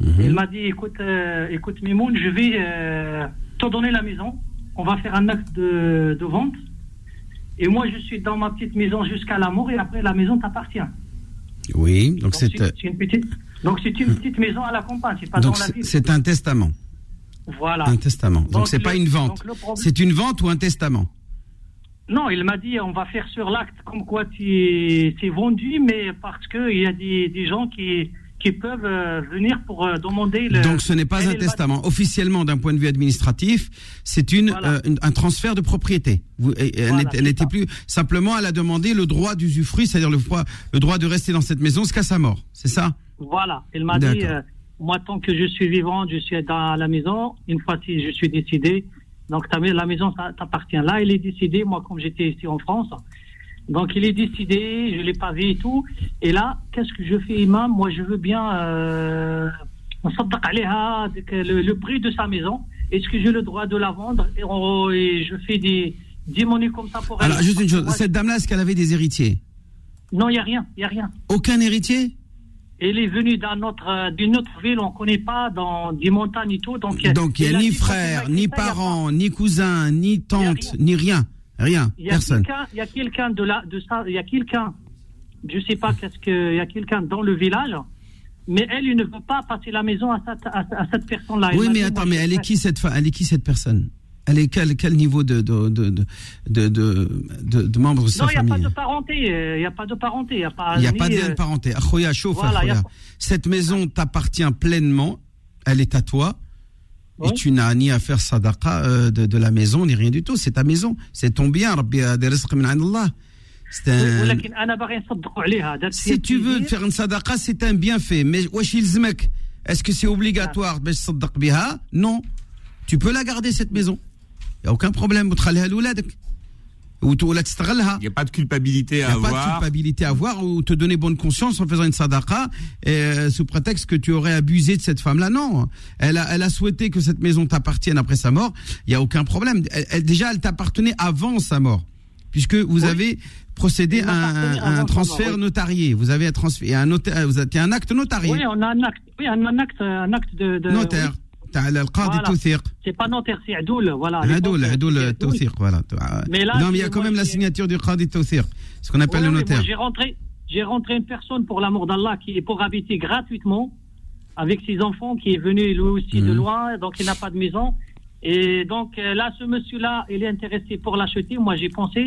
Mhm. Il m'a dit, écoute, euh, écoute Mimoun, je vais euh, te donner la maison. On va faire un acte de, de vente. Et moi, je suis dans ma petite maison jusqu'à la mort et après, la maison t'appartient. Oui, donc c'est euh, c'est une petite, donc c'est une petite maison à la campagne, c'est un testament. Voilà. Un testament. Donc c'est le- pas une vente. C'est une vente ou un testament. Non, il m'a dit, on va faire sur l'acte comme quoi tu c'est vendu, mais parce que il y a des, des gens qui, qui peuvent euh, venir pour euh, demander le. Donc ce n'est pas Elle, un elle testament. Officiellement, d'un point de vue administratif, c'est une, Voilà. euh, une- un transfert de propriété. Vous- elle Voilà, n'était- elle plus simplement, elle a demandé le droit d'usufruit, c'est-à-dire le, droit- le droit de rester dans cette maison jusqu'à sa mort. C'est ça Voilà, il m'a dit, moi, tant que je suis vivant, je suis dans la maison. Une fois si je suis décidé, donc la maison t'appartient. Là, il est décidé. Moi, comme j'étais ici en France, donc il est décidé. Je l'ai pas vu et tout. Et là, qu'est-ce que je fais, imam? Moi, je veux bien euh, le, le prix de sa maison. Est-ce que j'ai le droit de la vendre? Et, je fais des démonies comme ça pour elle. Alors, juste une chose. Cette dame-là, est-ce qu'elle avait des héritiers? Non, il n'y a rien. Il n'y a rien. Aucun héritier? Elle est venue autre, euh, d'une autre ville, on ne connaît pas, dans des montagnes et tout. Donc, Donc il n'y a ni frère, ni parents, ni cousins, ni tante, ni rien. Rien. Il y a Personne. quelqu'un, il y a quelqu'un de là, de ça, il y a quelqu'un, je sais pas qu'est-ce que, il y a quelqu'un dans le village, mais elle, ne veut pas passer la maison à cette, à, à cette personne-là. Oui, m'a mais attends, mais elle est qui cette Elle est qui cette personne? Elle quel, quel niveau de, de, de, de, de membres de sa famille Non, il n'y a pas de parenté. Il n'y a pas de parenté. Il n'y a pas, a pas de parenté. Cette maison t'appartient pleinement. Elle est à toi. Et tu n'as ni à faire sadaqa euh, de, la maison, ni rien du tout. C'est ta maison. C'est ton bien. Euh, si tu veux faire une sadaqa, c'est un bienfait. Mais est-ce que c'est obligatoire Non. Tu peux la garder, cette maison. Il n'y a aucun problème. Il n'y a pas de culpabilité à avoir. Il n'y a pas de culpabilité à avoir ou te donner bonne conscience en faisant une sadaqa euh, sous prétexte que tu aurais abusé de cette femme-là. Non. Elle a, elle a souhaité que cette maison t'appartienne après sa mort. Il n'y a aucun problème. Déjà, elle t'appartenait avant sa mort. Puisque vous avez procédé à un, transfert notarié. Vous avez un transfert, un, un acte notarié. Oui, on a un acte, oui, un, acte, un acte de, notaire. t'as le qadi Voilà. توثيق. C'est pas notaire, c'est Adoul. Voilà. à l'époque, هدول c'était هدول Adoul. التوثيق voilà. Mais là, non, mais il y a moi, quand même la j'ai- signature du qadi توثيق, ce qu'on appelle Ouais, le ouais, notaire. moi, j'ai rentré, j'ai rentré une personne pour l'amour d'Allah qui est pour habiter gratuitement avec ses enfants qui est venu lui aussi de Mhm. loin, donc il n'a pas de maison. Et donc euh, là, ce monsieur-là, il est intéressé pour l'acheter. Moi, j'ai pensé,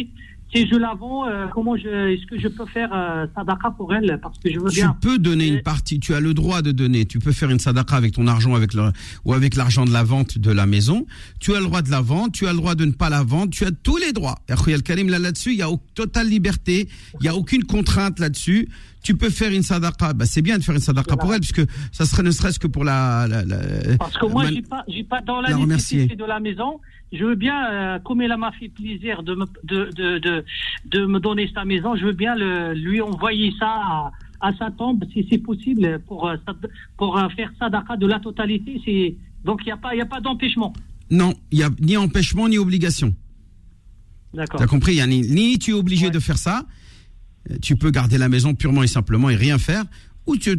si je la vends, euh, comment je, est-ce que je peux faire euh, sadaqa pour elle? Parce que je veux Tu bien. peux donner une partie, tu as le droit de donner. Tu peux faire une sadaqa avec ton argent avec le, ou avec l'argent de la vente de la maison. Tu as le droit de la vendre, tu as le droit de ne pas la vendre, tu as tous les droits. Akhoya Al-Karim, là, là-dessus, il y a totale liberté, il y a aucune contrainte là-dessus. Tu peux faire une sadaqa, bah, c'est bien de faire une sadaqa pour elle, puisque ça serait ne serait-ce que pour la, la- la- Parce que moi, mal- j'ai pas, j'ai pas dans la, la nécessité de la maison je veux bien, euh, comme il m'a fait plaisir de me, de, de, de, me donner sa maison, je veux bien le, lui envoyer ça à, sa tombe, si c'est possible, pour, euh, pour euh, faire Sadaka de la totalité. Donc il n'y a pas, pas d'empêchement. Non, il n'y a ni empêchement ni obligation. D'accord. Tu as compris, Yanni Ni tu es obligé de faire ça, tu peux garder la maison purement et simplement et rien faire, ou tu as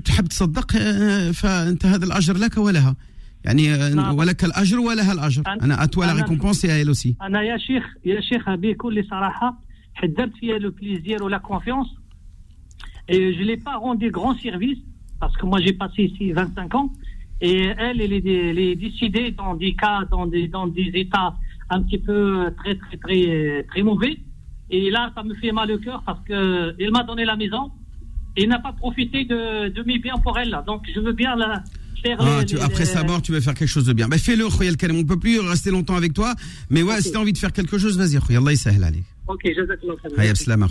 تصدق euh, فأنت هذا الأجر لك ولها. يعني euh, نعم. ولك الأجر ولها الأجر. أنا- أنا à toi la أنا- récompense et à elle aussi. انا يا شيخ يا شيخ بكل صراحه حدرت فيها لو بليزير ولا كونفيونس et je l'ai pas rendu grand service parce que moi j'ai passé ici 25 ans et elle elle est, elle est décidée dans des cas dans des dans des états un petit peu très très très très mauvais et là ça me fait mal au cœur parce que elle m'a donné la maison et n'a pas profité de, de mes biens pour elle donc je veux bien la faire Ah, les- tu- les- après sa mort, tu vas faire quelque chose de bien. Ben fais-le, Khoyal Karim. On peut plus rester longtemps avec toi, mais ouais, si tu as envie de faire quelque chose, vas-y, Khoyal. Allah alik. ok khair. Hayab salam.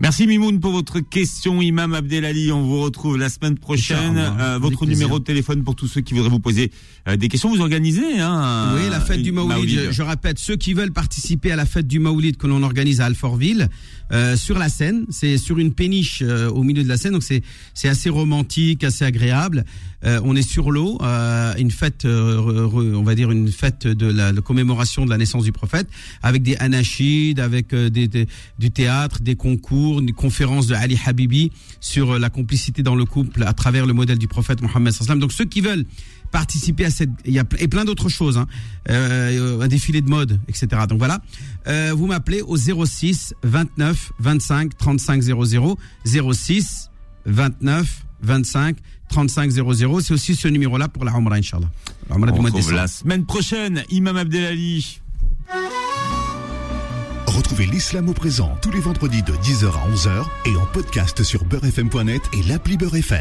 Merci Mimoun pour votre question, Imam Abdelali. On vous retrouve la semaine prochaine. Euh, votre numéro de téléphone pour tous ceux qui voudraient vous poser euh, des questions. Vous organisez, hein Oui, la fête du Maoulid. Je, je répète, ceux qui veulent participer à la fête du Maoulid que l'on organise à Alfortville, euh, sur la Seine, c'est sur une péniche euh, au milieu de la Seine, donc c'est c'est assez romantique, assez agréable. Euh, on est sur l'eau, euh, une fête, euh, on va dire une fête de la, la commémoration de la naissance du prophète, avec des anachides, avec euh, des, des- du théâtre, des concours, des conférences de Ali Habibi sur euh, la complicité dans le couple à travers le modèle du prophète Mohammed. Donc ceux qui veulent participer à cette il y a et plein d'autres choses hein, euh, un défilé de mode etc donc voilà Euh, vous m'appelez au 06 29 25 35 00 06 29 25 35 00 c'est aussi ce numéro là pour la Umrah Inch'Allah La Umrah du mois de la semaine prochaine, Imam Abdelali. Retrouvez l'islam au présent tous les vendredis de 10h à 11h et en podcast sur beurrefm.net et l'appli Beurrefm.